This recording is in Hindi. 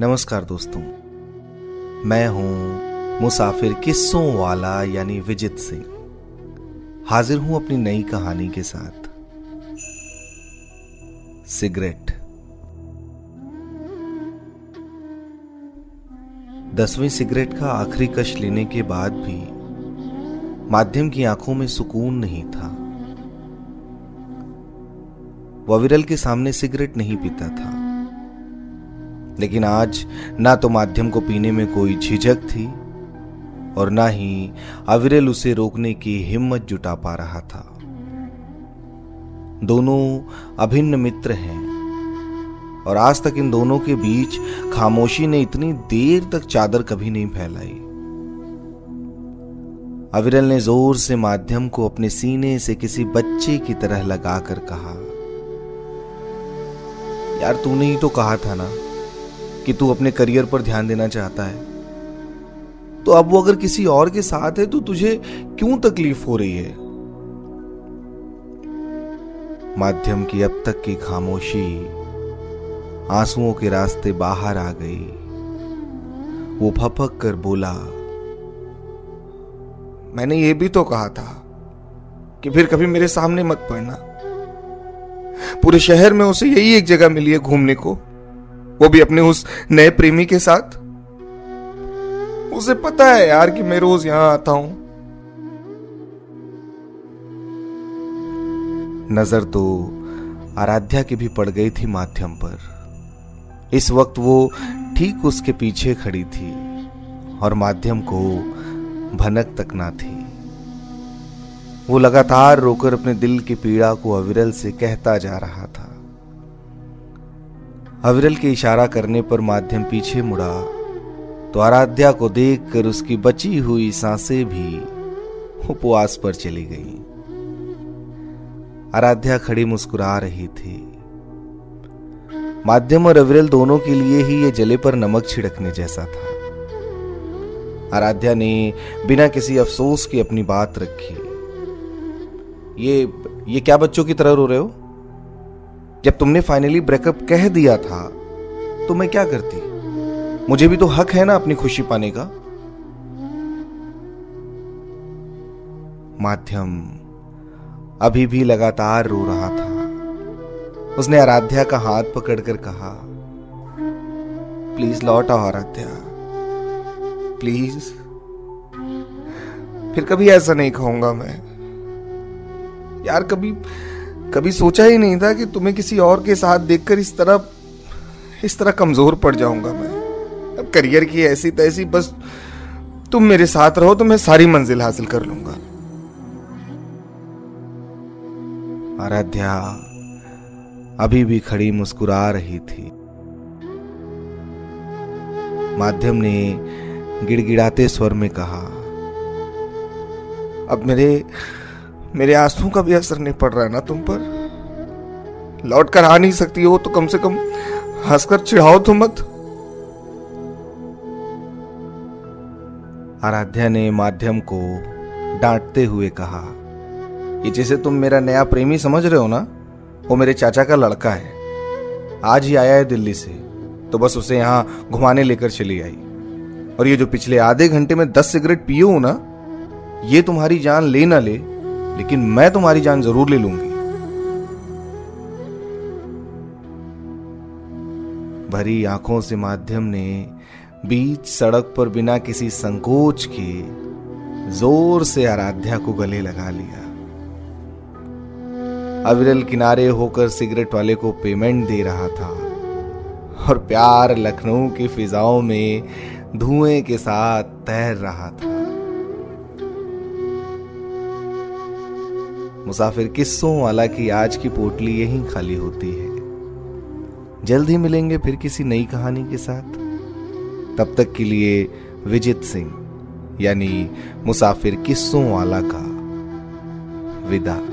नमस्कार दोस्तों। मैं हूँ मुसाफिर किस्सों वाला यानी विजित सिंह। हाजिर हूँ अपनी नई कहानी के साथ। सिगरेट। दसवीं सिगरेट का आखिरी कश लेने के बाद भी माध्यम की आँखों में सुकून नहीं था। वह विरल के सामने सिगरेट नहीं पीता था। लेकिन आज ना तो माध्यम को पीने में कोई झिझक थी और ना ही अविरल उसे रोकने की हिम्मत जुटा पा रहा था। दोनों अभिन्न मित्र हैं और आज तक इन दोनों के बीच खामोशी ने इतनी देर तक चादर कभी नहीं फैलाई। अविरल ने ज़ोर से माध्यम को अपने सीने से किसी बच्चे की तरह लगाकर कहा, यार तूने ही तो कहा था ना कि तू अपने करियर पर ध्यान देना चाहता है। तो अब वो अगर किसी और के साथ है तो तुझे क्यों तकलीफ़ हो रही है? माध्यम की अब तक की खामोशी आंसुओं के रास्ते बाहर आ गई। वो फपक कर बोला, मैंने ये भी तो कहा था कि फिर कभी मेरे सामने मत पड़ना। पूरे शहर में उसे यही एक जगह मिली है घूमने को। वो भी अपने उस नए प्रेमी के साथ? उसे पता है यार कि मैं रोज यहाँ आता हूँ। नज़र तो आराध्या की भी पड़ गई थी माध्यम पर। इस वक्त वो ठीक उसके पीछे खड़ी थी और माध्यम को भनक तक ना थी। वो लगातार रोकर अपने दिल की पीड़ा को अविरल से कहता जा रहा था। अविरल के इशारा करने पर माध्यम पीछे मुड़ा तो आराध्या को देखकर उसकी बची हुई साँसें भी उपवास पर चली गईं। आराध्या खड़ी मुस्कुरा रही थी। माध्यम और अविरल दोनों के लिए ही ये जले पर नमक छिड़कने जैसा था। आराध्या ने बिना किसी अफसोस के अपनी बात रखी। ये ये क्या बच्चों की तरह रो रहे हो? जब तुमने फाइनली ब्रेकअप कह दिया था तो मैं क्या करती? मुझे भी तो हक है ना अपनी खुशी पाने का। माध्यम, अभी भी लगातार रो रहा था। उसने आराध्या का हाथ पकड़कर कहा प्लीज़ लौट आओ आराध्या। प्लीज़ फिर कभी ऐसा नहीं कहूँगा मैं। यार कभी कभी सोचा ही नहीं था कि तुम्हें किसी और के साथ देखकर इस तरह इस तरह कमज़ोर पड़ जाऊँगा मैं। अब करियर की ऐसी तैसी, बस तुम मेरे साथ रहो तो मैं सारी मंजिल हासिल कर लूँगा। आराध्या, अभी भी खड़ी मुस्कुरा रही थी। माध्यम ने गिड़गिड़ाते स्वर में कहा, अब मेरे मेरे आँसू का भी असर नहीं पड़ रहा है ना तुम पर? लौट कर आ नहीं सकती हो तो कम से कम हंसकर चिढ़ाओ तो मत। आराध्या ने माध्यम को डांटते हुए कहा, ये जैसे तुम मेरा नया प्रेमी समझ रहे हो ना, वो मेरे चाचा का लड़का है। आज ही आया है दिल्ली से तो बस उसे यहाँ घुमाने लेकर चली आई। और ये जो पिछले आधे घंटे में दस सिगरेट हो ना, ये तुम्हारी जान ले ना ले लेकिन मैं तुम्हारी जान ज़रूर ले लूँगी। भरी आँखों से माध्यम ने बीच सड़क पर बिना किसी संकोच के ज़ोर से आराध्या को गले लगा लिया। अविरल किनारे होकर सिगरेट वाले को पेमेंट दे रहा था और प्यार लखनऊ की फिजाओं में धुएँ के साथ तैर रहा था। मुसाफिर किस्सों वाला की आज की पोटली यहीं खाली होती है। जल्द ही मिलेंगे फिर किसी नई कहानी के साथ। तब तक के लिए विजित सिंह, यानी मुसाफिर किस्सों वाला का विदा।